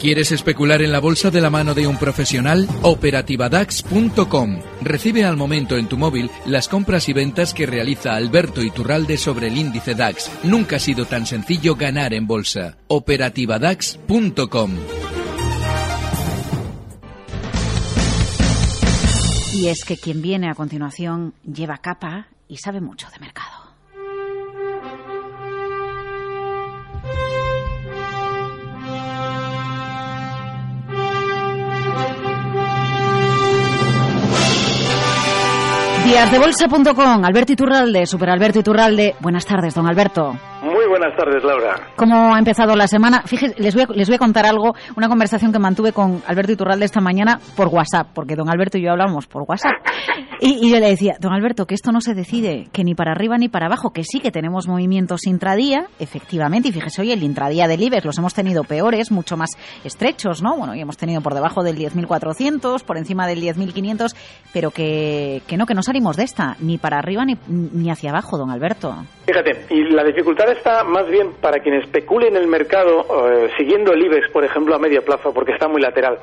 ¿Quieres especular en la bolsa de la mano de un profesional? Operativadax.com. Recibe al momento en tu móvil las compras y ventas que realiza Alberto Iturralde sobre el índice DAX. Nunca ha sido tan sencillo ganar en bolsa. Operativadax.com. Y es que quien viene a continuación lleva capa y sabe mucho de mercado. Díasdebolsa.com, Alberto Iturralde, Super Alberto Iturralde. Buenas tardes, don Alberto. Muy buenas tardes, Laura. ¿Cómo ha empezado la semana? Fíjese, les voy, a, les voy a contar algo, una conversación que mantuve con Alberto Iturralde esta mañana por WhatsApp, porque don Alberto y yo hablamos por WhatsApp. Y, y, yo le decía, don Alberto, que esto no se decide, que ni para arriba ni para abajo, que sí que tenemos movimientos intradía, efectivamente, y fíjese, hoy el intradía del IBEX los hemos tenido peores, mucho más estrechos, ¿no? Bueno, y hemos tenido por debajo del 10.400, por encima del 10.500, pero que, que no, que no salimos de esta, ni para arriba ni, ni hacia abajo, don Alberto. Fíjate, y la dificultad está más bien para quien especule en el mercado eh, siguiendo el IBEX, por ejemplo, a medio plazo, porque está muy lateral.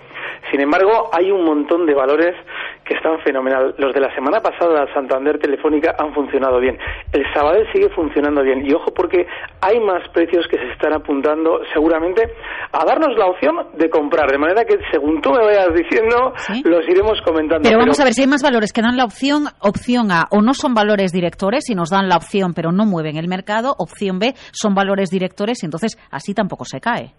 Sin embargo, hay un montón de valores que están fenomenal. Los de la semana pasada, Santander Telefónica, han funcionado bien. El Sabadell sigue funcionando bien. Y ojo, porque hay más precios que se están apuntando seguramente a darnos la opción de comprar. De manera que, según tú me vayas diciendo, ¿Sí? los iremos comentando. Pero vamos a ver si hay más valores que dan la opción, opción A, o no son valores directores y nos dan la opción, pero no mueven el mercado. Opción B, son valores directores y entonces así tampoco se cae.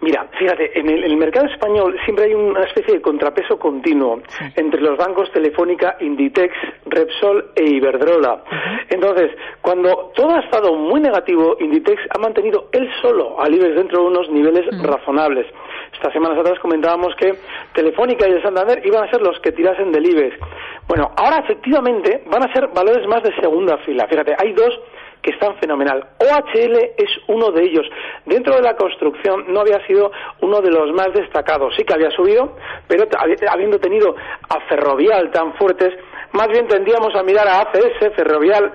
Mira, fíjate, en el, mercado español siempre hay una especie de contrapeso continuo sí. entre los bancos Telefónica, Inditex, Repsol e Iberdrola. Uh -huh. Entonces, cuando todo ha estado muy negativo, Inditex ha mantenido él solo al IBEX dentro de unos niveles uh -huh. razonables. Estas semanas atrás comentábamos que Telefónica y el Santander iban a ser los que tirasen del IBEX. Bueno, ahora efectivamente van a ser valores más de segunda fila. Fíjate, hay dos que están fenomenal. OHL es uno de ellos. Dentro de la construcción no había sido uno de los más destacados. Sí que había subido, pero habiendo tenido a Ferrovial tan fuertes, más bien tendríamos a mirar a ACS, Ferrovial,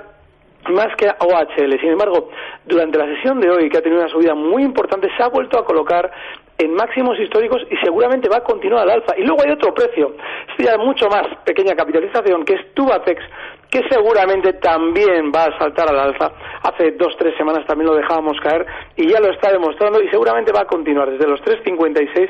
más que a OHL. Sin embargo, durante la sesión de hoy, que ha tenido una subida muy importante, se ha vuelto a colocar en máximos históricos y seguramente va a continuar al alza. Y luego hay otro precio, este ya mucho más pequeña capitalización, que es Tubacex, que seguramente también va a saltar al alza. Hace dos, tres semanas también lo dejábamos caer y ya lo está demostrando y seguramente va a continuar desde los 3,56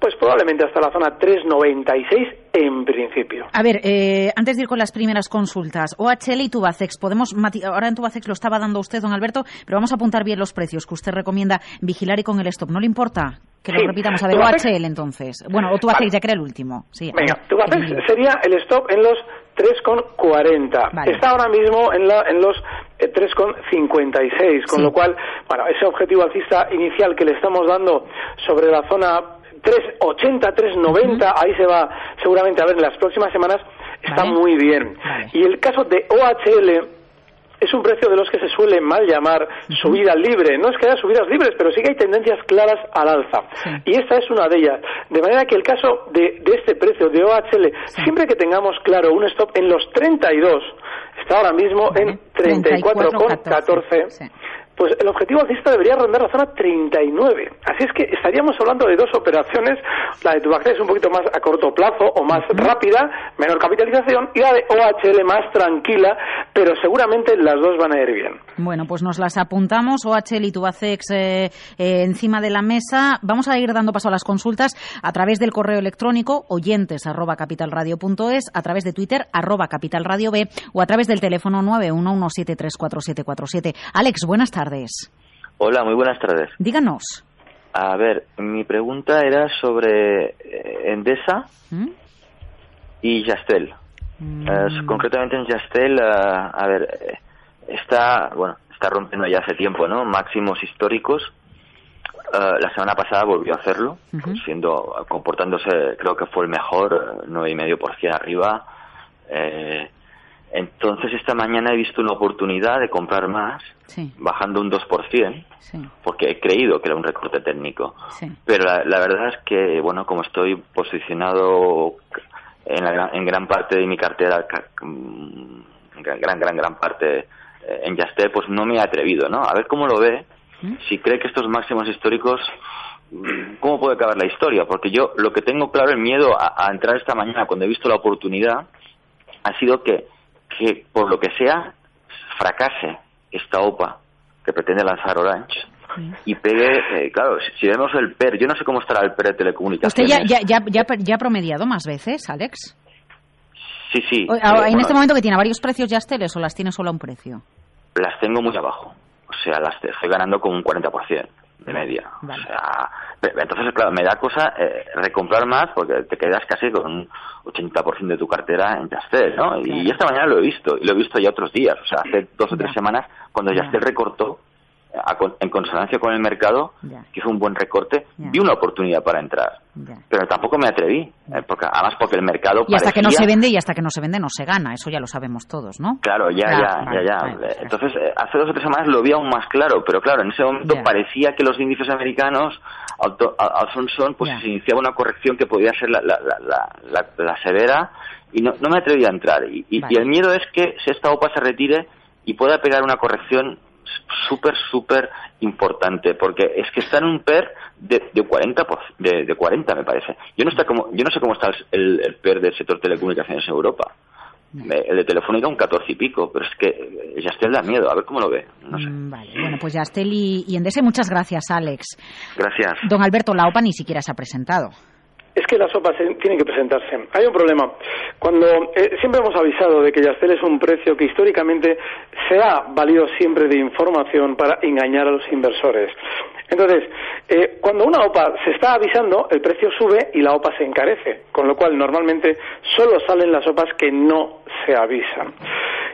pues probablemente hasta la zona 3,96 en principio. A ver, eh, antes de ir con las primeras consultas, OHL y Tubacex, podemos ahora en Tubacex lo estaba dando usted, don Alberto, pero vamos a apuntar bien los precios que usted recomienda vigilar y con el stop. ¿No le importa? Que lo repitamos. A ver, ¿Tubacex? OHL entonces. Bueno, o Tubacex, vale. ya que era el último. Sí, Venga, Tubacex sería el stop en los 3,40. Vale. Está ahora mismo en, la, en los eh, 3,56, con Sí. lo cual, bueno, ese objetivo alcista inicial que le estamos dando sobre la zona 380, 390, ahí se va seguramente a ver en las próximas semanas, está Vale. muy bien. Vale. Y el caso de OHL es un precio de los que se suele mal llamar subida libre. No es que haya subidas libres, pero sí que hay tendencias claras al alza. Sí. Y esta es una de ellas. De manera que el caso de, de este precio de OHL, siempre que tengamos claro un stop en los 32, está ahora mismo en 34,14. Sí. Pues el objetivo alcista debería rondar la zona 39. Así es que estaríamos hablando de dos operaciones, la de Tubacex es un poquito más a corto plazo o más rápida, menor capitalización, y la de OHL más tranquila, pero seguramente las dos van a ir bien. Bueno, pues nos las apuntamos. OHL y Tubacex eh, eh, encima de la mesa. Vamos a ir dando paso a las consultas a través del correo electrónico oyentes arroba capitalradio.es, a través de Twitter arroba capitalradio B o a través del teléfono 911734747. Alex, buenas tardes. Hola, muy buenas tardes. Díganos. A ver, mi pregunta era sobre eh, Endesa ¿Mm? y Yastel. Mm. Eh, concretamente en Yastel, eh, a ver, está, bueno, está rompiendo ya hace tiempo, ¿no? Máximos históricos. eh, la semana pasada volvió a hacerlo, siendo comportándose, creo que fue el mejor, nueve y medio por cien arriba. Eh, entonces esta mañana he visto una oportunidad de comprar más, bajando un 2%, porque he creído que era un recorte técnico. Pero la, verdad es que, bueno, como estoy posicionado en, gran parte de mi cartera, mm, gran, gran, gran, gran parte eh, en Yastel, pues no me he atrevido, ¿no? A ver cómo lo ve, ¿Mm? si cree que estos máximos históricos mm, ¿cómo puede acabar la historia? Porque yo lo que tengo claro, el miedo a, entrar esta mañana cuando he visto la oportunidad, ha sido que que por lo que sea fracase esta OPA que pretende lanzar Orange y pegue, eh, claro, si, vemos el PER, yo no sé cómo estará el PER de telecomunicaciones. ¿Usted ya, ya, ya, ya, ha promediado más veces, Alex? Sí, sí. en este momento que tiene varios precios ya teles o las tiene solo a un precio? Las tengo muy abajo. O sea, las estoy ganando con un 40% de media. O sea, entonces, claro, me da cosa eh, recomprar más porque te quedas casi con un 80% de tu cartera en Yastel, ¿no? Y esta mañana lo he visto, y lo he visto ya otros días. O sea, hace dos o tres semanas, cuando Yastel recortó, en consonancia con el mercado, que hizo un buen recorte, vi una oportunidad para entrar. Pero tampoco me atreví, eh, porque además porque el mercado Y hasta que no se vende y hasta que no se vende no se gana, eso ya lo sabemos todos, ¿no? Claro, ya, ya, ya, ya. Entonces, eh, hace dos o tres semanas lo vi aún más claro, pero claro, en ese momento parecía que los índices americanos, Alfonso, pues se iniciaba una corrección que podía ser la, la, la, la severa y no, no me atreví a entrar. Y, y el miedo es que si esta OPA se retire y pueda pegar una corrección súper, súper importante, porque es que está en un PER de, de 40, de, de 40 me parece. Yo no, está como, yo no sé cómo está el, el PER del sector telecomunicaciones en Europa. El de Telefónica un 14 y pico, pero es que Yastel da miedo, a ver cómo lo ve. No sé. Mm, vale, bueno, pues Yastel y, y Endese, muchas gracias, Alex. Gracias. Don Alberto Laupa ni siquiera se ha presentado es que las sopas tienen que presentarse. Hay un problema. Cuando eh, siempre hemos avisado de que Yastel es un precio que históricamente se ha valido siempre de información para engañar a los inversores. Entonces, eh, cuando una OPA se está avisando, el precio sube y la OPA se encarece, con lo cual normalmente solo salen las OPAs que no se avisan.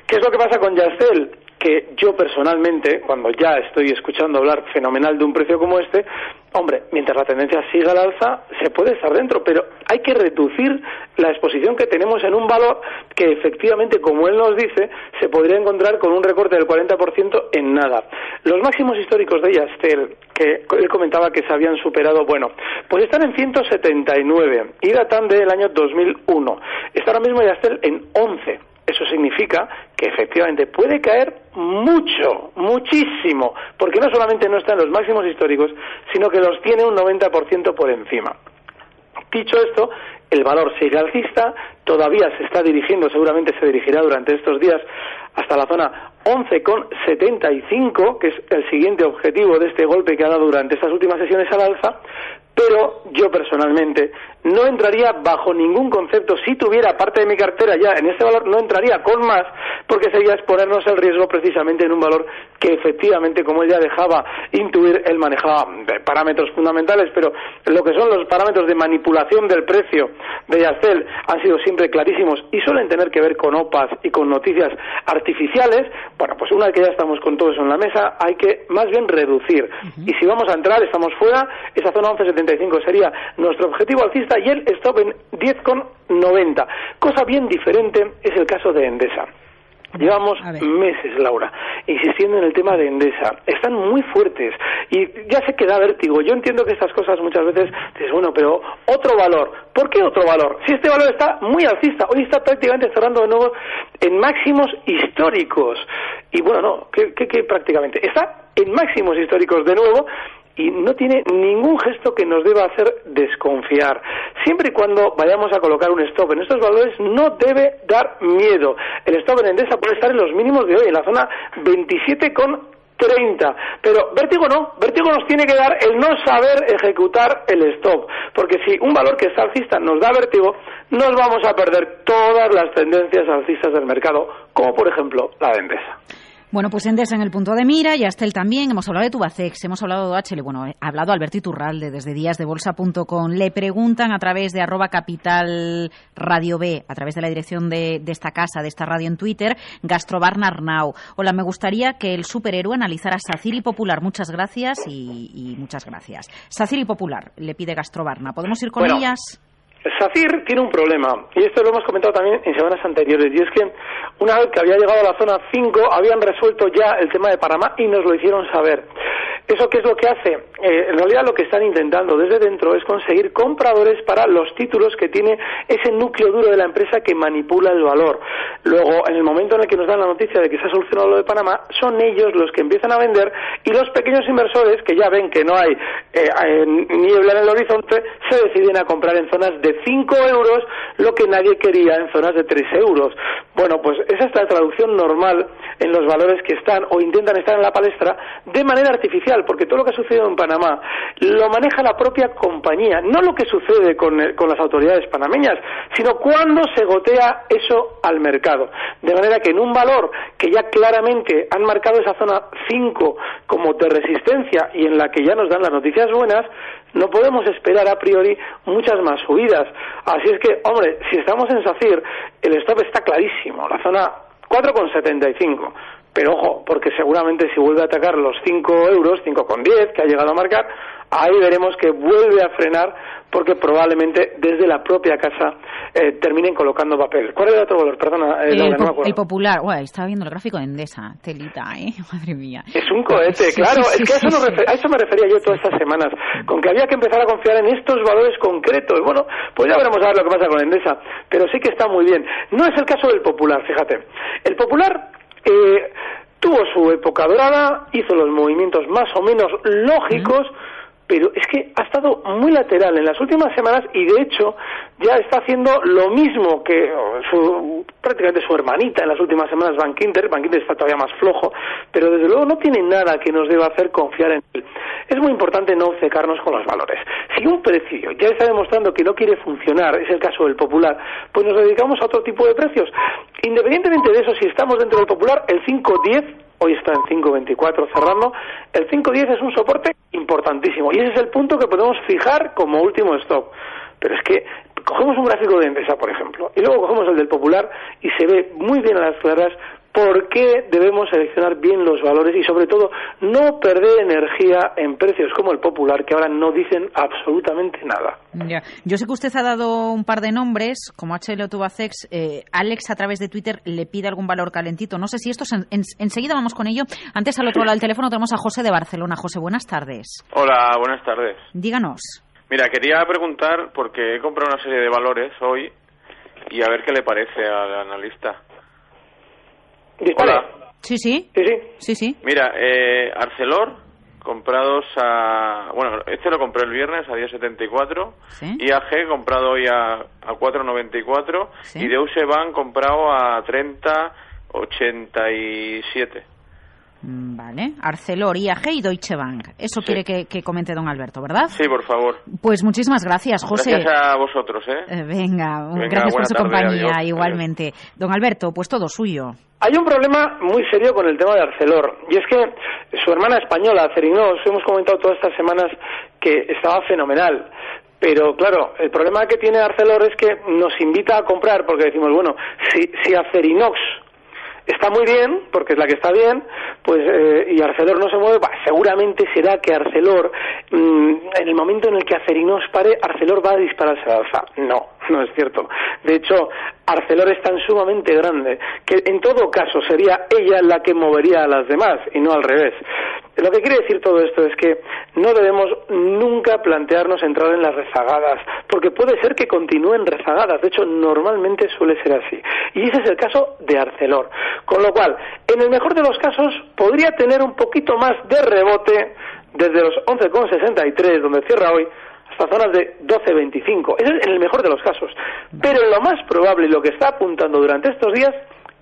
¿Qué es lo que pasa con Yastel? Que yo personalmente, cuando ya estoy escuchando hablar fenomenal de un precio como este, hombre, mientras la tendencia siga al alza, se puede estar dentro, pero hay que reducir la exposición que tenemos en un valor que efectivamente, como él nos dice, se podría encontrar con un recorte del 40% en nada. Los máximos históricos de Yastel, que él comentaba que se habían superado, bueno, pues están en 179 y datan del año 2001. Está ahora mismo Yastel en 11 eso significa que efectivamente puede caer mucho, muchísimo, porque no solamente no está en los máximos históricos, sino que los tiene un 90% por encima. Dicho esto, el valor sigue alcista, todavía se está dirigiendo, seguramente se dirigirá durante estos días hasta la zona 11,75, que es el siguiente objetivo de este golpe que ha dado durante estas últimas sesiones al alza, pero yo personalmente no entraría bajo ningún concepto, si tuviera parte de mi cartera ya en este valor, no entraría con más, porque sería exponernos el riesgo precisamente en un valor que efectivamente, como él ya dejaba intuir, él manejaba parámetros fundamentales, pero lo que son los parámetros de manipulación del precio de Yastel han sido siempre clarísimos y suelen tener que ver con OPAs y con noticias artificiales. Bueno, pues una vez que ya estamos con todo eso en la mesa, hay que más bien reducir. Y si vamos a entrar, estamos fuera, esa zona 1175 sería nuestro objetivo alcista y el stop en 10,90. Cosa bien diferente es el caso de Endesa. Llevamos meses, Laura, insistiendo en el tema de Endesa. Están muy fuertes y ya se queda vértigo. Yo entiendo que estas cosas muchas veces dices, bueno, pero otro valor. ¿Por qué otro valor? Si este valor está muy alcista, hoy está prácticamente cerrando de nuevo en máximos históricos. Y bueno, no, que, que prácticamente está en máximos históricos de nuevo y no tiene ningún gesto que nos deba hacer desconfiar. Siempre y cuando vayamos a colocar un stop en estos valores no debe dar miedo. El stop en Endesa puede estar en los mínimos de hoy, en la zona 27,30. Pero vértigo no, vértigo nos tiene que dar el no saber ejecutar el stop, porque si un valor que está alcista nos da vértigo, nos vamos a perder todas las tendencias alcistas del mercado, como por ejemplo la de Endesa. Bueno, pues Endesa en el punto de mira, ya está él también. Hemos hablado de Tubacex, hemos hablado de HL. Bueno, ha hablado Alberto Iturralde desde díasdebolsa.com. Le preguntan a través de arroba capital radio B, a través de la dirección de, esta casa, de esta radio en Twitter, Gastrobarna Arnau. Hola, me gustaría que el superhéroe analizara Saciri Popular. Muchas gracias y, muchas gracias. Saciri Popular, le pide Gastrobarna. ¿Podemos ir con ellas? SACIR tiene un problema, y esto lo hemos comentado también en semanas anteriores, y es que una vez que había llegado a la zona 5, habían resuelto ya el tema de Panamá y nos lo hicieron saber. ¿Eso qué es lo que hace? Eh, en realidad lo que están intentando desde dentro es conseguir compradores para los títulos que tiene ese núcleo duro de la empresa que manipula el valor. Luego, en el momento en el que nos dan la noticia de que se ha solucionado lo de Panamá, son ellos los que empiezan a vender y los pequeños inversores, que ya ven que no hay eh, niebla en el horizonte, se deciden a comprar en zonas de 5 euros lo que nadie quería en zonas de 3 euros. Bueno, pues esa es la traducción normal en los valores que están o intentan estar en la palestra de manera artificial, porque todo lo que ha sucedido en Panamá lo maneja la propia compañía, no lo que sucede con, eh, con las autoridades panameñas, sino cuando se gotea eso al mercado. De manera que en un valor que ya claramente han marcado esa zona 5 como de resistencia y en la que ya nos dan las noticias buenas, no podemos esperar a priori muchas más subidas. Así es que, hombre, si estamos en SACIR, el stop está clarísimo, la zona 4,75. Pero ojo, porque seguramente si vuelve a atacar los 5 euros, 5,10 que ha llegado a marcar, ahí veremos que vuelve a frenar porque probablemente desde la propia casa eh, terminen colocando papel. ¿Cuál el otro valor? Perdona, eh, el, popular. Uy, estaba viendo el gráfico de Endesa. Telita, ¿eh? Madre mía. Es un cohete, claro. es que a, eso a eso me refería yo todas estas semanas. Con que había que empezar a confiar en estos valores concretos. Bueno, pues ya veremos a ver lo que pasa con Endesa. Pero sí que está muy bien. No es el caso del popular, fíjate. El popular eh, tuvo su época dorada, hizo los movimientos más o menos lógicos, pero es que ha estado muy lateral en las últimas semanas y de hecho ya está haciendo lo mismo que su, prácticamente su hermanita en las últimas semanas, Van Kinter. Van Kinter está todavía más flojo, pero desde luego no tiene nada que nos deba hacer confiar en él. Es muy importante no cecarnos con los valores. Si un precio ya está demostrando que no quiere funcionar, es el caso del popular, pues nos dedicamos a otro tipo de precios. Independientemente de eso, si estamos dentro del popular, el 510 hoy está en 5.24 cerrando, el 5.10 es un soporte importantísimo y ese es el punto que podemos fijar como último stop. Pero es que cogemos un gráfico de Endesa, por ejemplo, y luego cogemos el del Popular y se ve muy bien a las claras por qué debemos seleccionar bien los valores y sobre todo no perder energía en precios como el popular que ahora no dicen absolutamente nada. Yo sé que usted ha dado un par de nombres como HL o Tubacex. Eh, Alex a través de Twitter le pide algún valor calentito. No sé si esto enseguida vamos con ello. Antes al otro lado del teléfono tenemos a José de Barcelona. José, buenas tardes. Hola, buenas tardes. Díganos. Mira, quería preguntar porque he comprado una serie de valores hoy y a ver qué le parece al analista. Hola. Sí, sí. Sí, sí. sí, sí. Mira, eh, Arcelor, comprados a... Bueno, este lo compré el viernes a 10.74. ¿Sí? IAG comprado hoy a, a 4.94. Y Deutsche Bank comprado a 30.87. Mm, vale. Arcelor, IAG y Deutsche Bank. Eso quiere que, comente don Alberto, ¿verdad? Sí, por favor. Pues muchísimas gracias, José. Gracias a vosotros, ¿eh? eh venga, gracias por su compañía, igualmente. Don Alberto, pues todo suyo. Hay un problema muy serio con el tema de Arcelor, y es que su hermana española, Cerinos, hemos comentado todas estas semanas que estaba fenomenal. Pero claro, el problema que tiene Arcelor es que nos invita a comprar porque decimos, bueno, si, si Acerinox está muy bien, porque es la que está bien, pues eh, y Arcelor no se mueve, seguramente será que Arcelor, mm, en el momento en el que Acerinos pare, Arcelor va a dispararse al alza. No, no es cierto. De hecho, Arcelor es tan sumamente grande que en todo caso sería ella la que movería a las demás y no al revés. Lo que quiere decir todo esto es que no debemos nunca plantearnos entrar en las rezagadas, porque puede ser que continúen rezagadas, de hecho normalmente suele ser así. Y ese es el caso de Arcelor. Con lo cual, en el mejor de los casos, podría tener un poquito más de rebote desde los 11,63, donde cierra hoy, hasta zonas de 12,25. Eso es en el mejor de los casos. Pero lo más probable, lo que está apuntando durante estos días,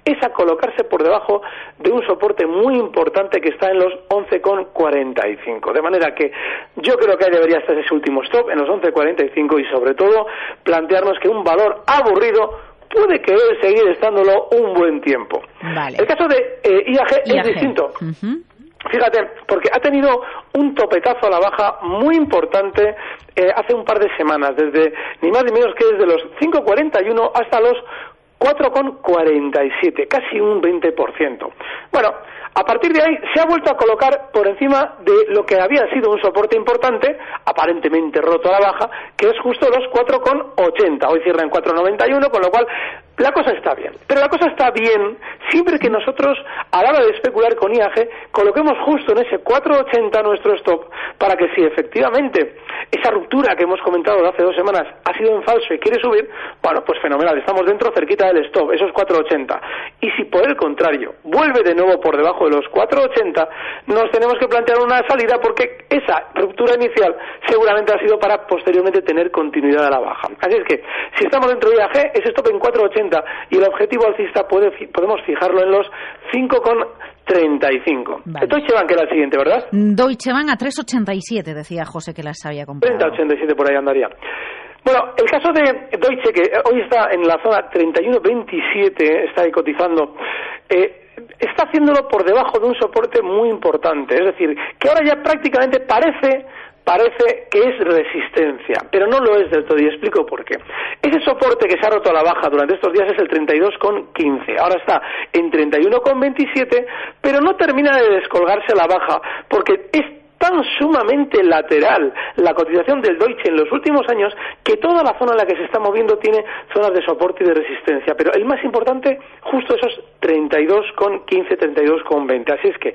es a colocarse por debajo de un soporte muy importante que está en los 11,45. De manera que yo creo que ahí debería estar ese último stop en los 11,45 y sobre todo plantearnos que un valor aburrido puede querer seguir estándolo un buen tiempo. El caso de eh, IAG, es distinto. Fíjate, porque ha tenido un topetazo a la baja muy importante eh, hace un par de semanas, desde ni más ni menos que desde los 5,41 hasta los 4,47, casi un 20%. Bueno, a partir de ahí se ha vuelto a colocar por encima de lo que había sido un soporte importante, aparentemente roto a la baja, que es justo los 4,80. Hoy cierra en 4,91, con lo cual la cosa está bien. Pero la cosa está bien siempre que nosotros, a la hora de especular con IAG, coloquemos justo en ese 4,80 nuestro stop para que si efectivamente esa ruptura que hemos comentado de hace dos semanas ha sido en falso y quiere subir, bueno, pues fenomenal, estamos dentro cerquita del stop, esos 4,80. Y si por el contrario vuelve de nuevo por debajo de los 4,80, nos tenemos que plantear una salida porque esa ruptura inicial seguramente ha sido para posteriormente tener continuidad a la baja. Así es que si estamos dentro de IAG, ese stop en 4,80 y el objetivo alcista puede, podemos fijarlo en los 5,35. Vale. Deutsche Bank era el siguiente, ¿verdad? Deutsche Bank a 3,87, decía José que las había comprado. 30,87 por ahí andaría. Bueno, el caso de Deutsche, que hoy está en la zona 31.27, está ahí cotizando, eh, está haciéndolo por debajo de un soporte muy importante. Es decir, que ahora ya prácticamente parece parece que es resistencia, pero no lo es del todo y explico por qué. Ese soporte que se ha roto a la baja durante estos días es el 32,15. Ahora está en 31,27, pero no termina de descolgarse a la baja porque es tan sumamente lateral la cotización del Deutsche en los últimos años que toda la zona en la que se está moviendo tiene zonas de soporte y de resistencia. Pero el más importante, justo esos 32,15, 32,20. Así es que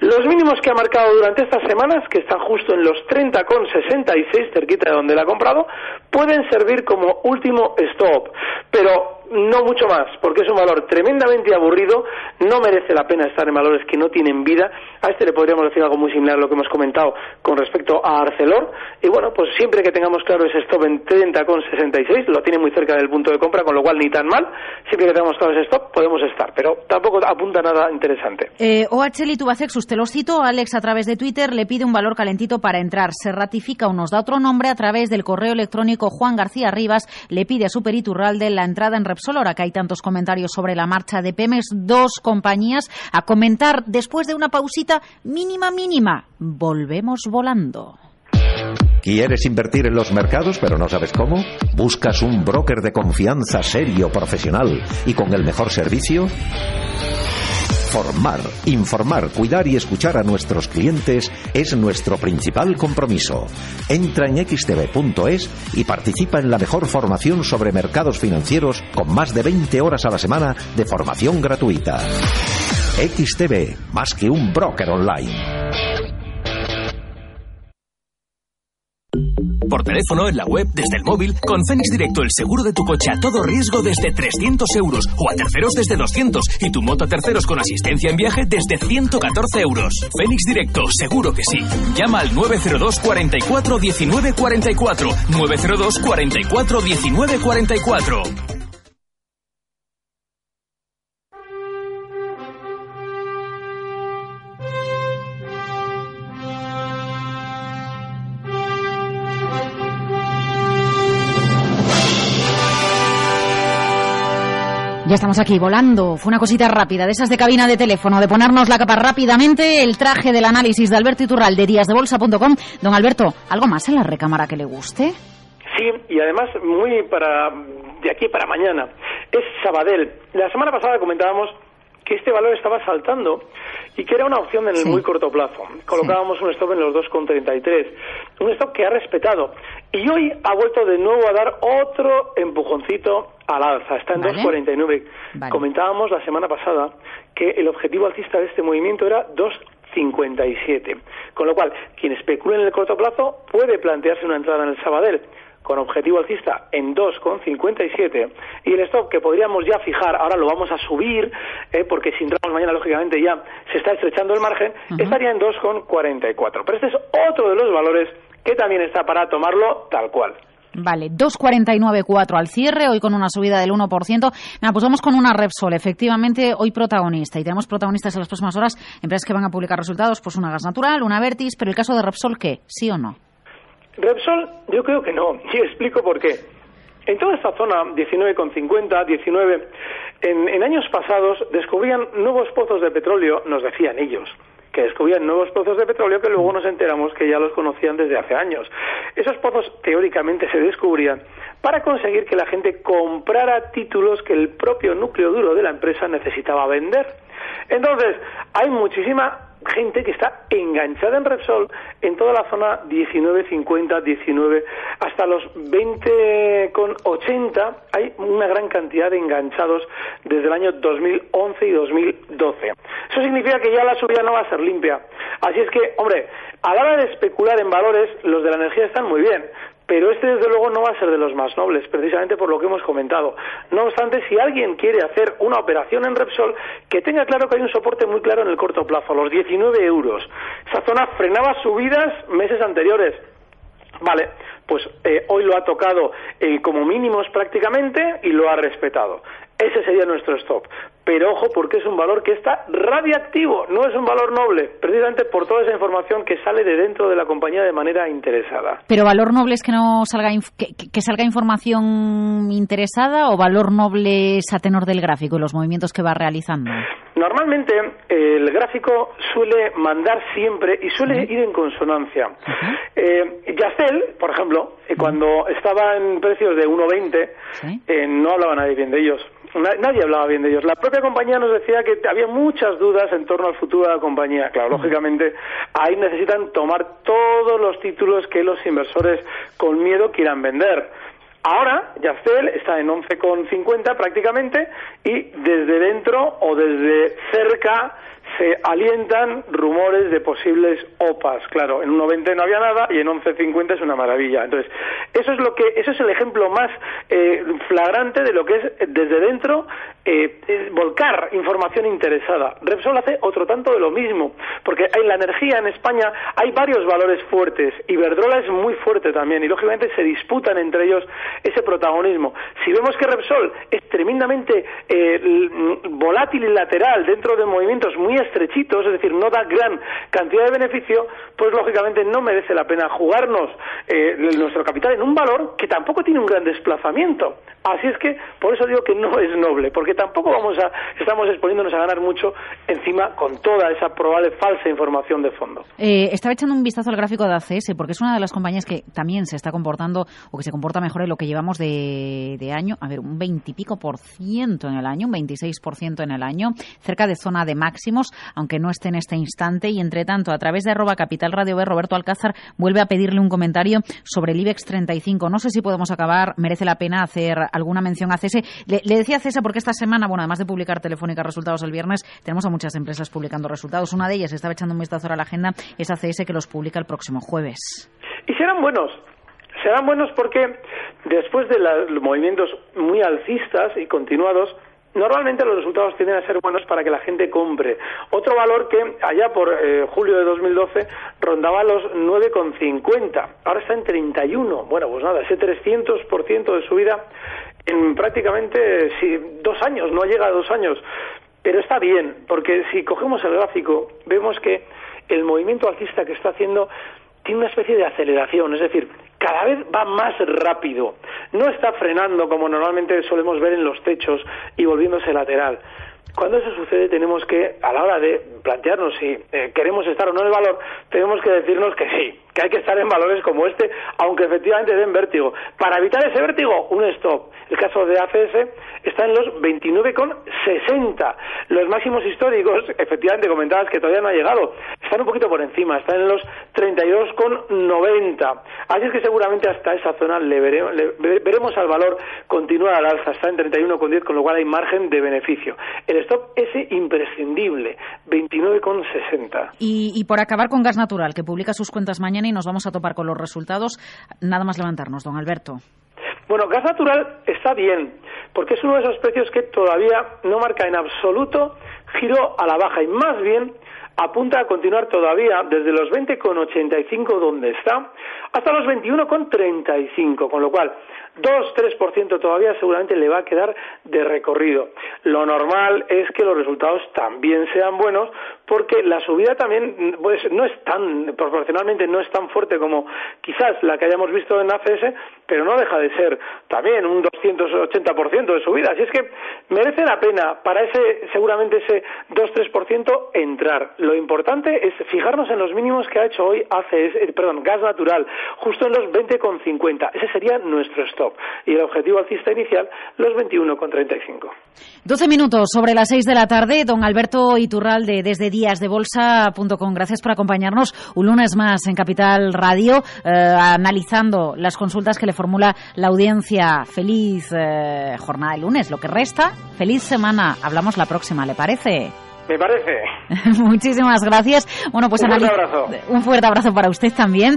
los mínimos que ha marcado durante estas semanas, que están justo en los 30,66, cerquita de donde la ha comprado, pueden servir como último stop. Pero no mucho más, porque es un valor tremendamente aburrido, no merece la pena estar en valores que no tienen vida. A este le podríamos decir algo muy similar a lo que hemos comentado con respecto a Arcelor. Y bueno, pues siempre que tengamos claro ese stop en 30,66, lo tiene muy cerca del punto de compra, con lo cual ni tan mal. Siempre que tengamos claro ese stop, podemos estar, pero tampoco apunta nada interesante. Eh, OHL Tubacex, usted lo cito, Alex a través de Twitter le pide un valor calentito para entrar. Se ratifica o nos da otro nombre a través del correo electrónico Juan García Rivas, le pide a Super Iturralde la entrada en Repsol, ahora que hay tantos comentarios sobre la marcha de Pemex, dos compañías a comentar después de una pausita mínima, mínima. Volvemos volando. ¿Quieres invertir en los mercados pero no sabes cómo? ¿Buscas un broker de confianza serio, profesional y con el mejor servicio? Formar, informar, cuidar y escuchar a nuestros clientes es nuestro principal compromiso. Entra en xtv.es y participa en la mejor formación sobre mercados financieros con más de 20 horas a la semana de formación gratuita. XTV, más que un broker online. Por teléfono, en la web, desde el móvil, con Fénix Directo el seguro de tu coche a todo riesgo desde 300 euros o a terceros desde 200 y tu moto a terceros con asistencia en viaje desde 114 euros. Fénix Directo, seguro que sí. Llama al 902 44 19 44. 902 44 19 44. Estamos aquí volando. Fue una cosita rápida, de esas de cabina de teléfono, de ponernos la capa rápidamente, el traje del análisis de Alberto Iturral de díasdebolsa.com. Don Alberto, ¿algo más en la recámara que le guste? Sí, y además muy para de aquí para mañana. Es Sabadell. La semana pasada comentábamos que este valor estaba saltando y que era una opción en el muy corto plazo. Colocábamos un stop en los 2,33, un stop que ha respetado y hoy ha vuelto de nuevo a dar otro empujoncito al alza, está en 2,49. Comentábamos la semana pasada que el objetivo alcista de este movimiento era 2,57, con lo cual quien especule en el corto plazo puede plantearse una entrada en el Sabadell con objetivo alcista en 2,57 y el stop que podríamos ya fijar, ahora lo vamos a subir, eh, porque si entramos mañana lógicamente ya se está estrechando el margen, estaría en 2,44. Pero este es otro de los valores que también está para tomarlo tal cual. Vale, 2,49,4 al cierre, hoy con una subida del 1%. Nada, pues vamos con una Repsol, efectivamente, hoy protagonista. Y tenemos protagonistas en las próximas horas, empresas que van a publicar resultados, pues una gas natural, una Vertis, pero el caso de Repsol, ¿qué? ¿Sí o no? Repsol, yo creo que no. Y explico por qué. En toda esta zona, 19,50, 19, en, en años pasados descubrían nuevos pozos de petróleo, nos decían ellos, que descubrían nuevos pozos de petróleo que luego nos enteramos que ya los conocían desde hace años. Esos pozos teóricamente se descubrían para conseguir que la gente comprara títulos que el propio núcleo duro de la empresa necesitaba vender. Entonces, hay muchísima gente que está enganchada en Repsol en toda la zona 19, 50, 19, hasta los 20 con 80 hay una gran cantidad de enganchados desde el año 2011 y 2012. Eso significa que ya la subida no va a ser limpia. Así es que, hombre, a la hora de especular en valores, los de la energía están muy bien, pero este desde luego no va a ser de los más nobles, precisamente por lo que hemos comentado. No obstante, si alguien quiere hacer una operación en Repsol, que tenga claro que hay un soporte muy claro en el corto plazo, los 19 euros. Esa zona frenaba subidas meses anteriores. Vale, pues eh, hoy lo ha tocado eh, como mínimos prácticamente y lo ha respetado. Ese sería nuestro stop. Pero ojo, porque es un valor que está radiactivo, no es un valor noble, precisamente por toda esa información que sale de dentro de la compañía de manera interesada. ¿Pero valor noble es que no salga que, salga información interesada o valor noble es a tenor del gráfico y los movimientos que va realizando? Normalmente el gráfico suele mandar siempre y suele ir en consonancia. Eh, por ejemplo, eh, cuando estaba en precios de 1,20, eh, no hablaba nadie bien de ellos nadie hablaba bien de ellos. La propia compañía nos decía que había muchas dudas en torno al futuro de la compañía. Claro, lógicamente ahí necesitan tomar todos los títulos que los inversores con miedo quieran vender. Ahora, Yastel está en 11,50 prácticamente y desde dentro o desde cerca se alientan rumores de posibles OPAs. Claro, en 1.20 no había nada y en 11.50 es una maravilla. Entonces, eso es lo que, eso es el ejemplo más eh, flagrante de lo que es desde dentro eh, volcar información interesada. Repsol hace otro tanto de lo mismo, porque en la energía en España hay varios valores fuertes. Iberdrola es muy fuerte también y lógicamente se disputan entre ellos ese protagonismo. Si vemos que Repsol es tremendamente eh, volátil y lateral dentro de movimientos muy estrechitos, es decir, no da gran cantidad de beneficio, pues lógicamente no merece la pena jugarnos eh, nuestro capital en un valor que tampoco tiene un gran desplazamiento. Así es que, por eso digo que no es noble, porque tampoco vamos a, estamos exponiéndonos a ganar mucho encima con toda esa probable falsa información de fondo. Eh, estaba echando un vistazo al gráfico de ACS, porque es una de las compañías que también se está comportando o que se comporta mejor en lo que llevamos de, año, a ver, un veintipico por ciento en el año, un 26 por ciento en el año, cerca de zona de máximos aunque no esté en este instante. Y entre tanto, a través de arroba Capital Radio B, Roberto Alcázar vuelve a pedirle un comentario sobre el IBEX 35. No sé si podemos acabar, merece la pena hacer alguna mención a CESE. Le, decía a CESE porque esta semana, bueno, además de publicar Telefónica resultados el viernes, tenemos a muchas empresas publicando resultados. Una de ellas, estaba echando un vistazo a la agenda, es ACS que los publica el próximo jueves. Y serán buenos, serán buenos porque después de los movimientos muy alcistas y continuados, Normalmente los resultados tienden a ser buenos para que la gente compre. Otro valor que allá por eh, julio de 2012 rondaba los 9,50. Ahora está en 31. Bueno, pues nada, ese 300% de subida en prácticamente dos años, no llega a dos años. Pero está bien, porque si cogemos el gráfico, vemos que el movimiento alcista que está haciendo tiene una especie de aceleración, es decir, cada vez va más rápido. No está frenando como normalmente solemos ver en los techos y volviéndose lateral. Cuando eso sucede tenemos que, a la hora de plantearnos si eh, queremos estar o no en valor, tenemos que decirnos que sí, que hay que estar en valores como este, aunque efectivamente den vértigo. Para evitar ese vértigo, un stop. El caso de ACS está en los 29,60. Los máximos históricos, efectivamente comentabas que todavía no ha llegado, están un poquito por encima, están en los 32,90. Así es que seguramente hasta esa zona le, veremos al valor continuar al alza, está en 31,10, con lo cual hay margen de beneficio. El stop ese imprescindible, 29,60. Y, y por acabar con gas natural, que publica sus cuentas mañana y nos vamos a topar con los resultados. Nada más levantarnos, don Alberto. Bueno, gas natural está bien, porque es uno de esos precios que todavía no marca en absoluto giro a la baja y más bien apunta a continuar todavía desde los 20,85 donde está hasta los 21,35, con lo cual 2-3% todavía seguramente le va a quedar de recorrido. Lo normal es que los resultados también sean buenos porque la subida también pues, no es tan, proporcionalmente no es tan fuerte como quizás la que hayamos visto en ACS, pero no deja de ser también un 280% de subida. Así es que merece la pena para ese, seguramente ese 2-3% entrar. Lo importante es fijarnos en los mínimos que ha hecho hoy ACS, eh, perdón, gas natural, justo en los 20,50. Ese sería nuestro stop. Y el objetivo alcista inicial, los 21,35. 12 minutos sobre las 6 de la tarde. Don Alberto Iturralde, desde díasdebolsa.com. Gracias por acompañarnos un lunes más en Capital Radio, eh, analizando las consultas que le formula la audiencia. Feliz eh, jornada de lunes, lo que resta. Feliz semana. Hablamos la próxima, ¿le parece? Me parece. Muchísimas gracias. Bueno, pues un fuerte abrazo. Un fuerte abrazo para usted también.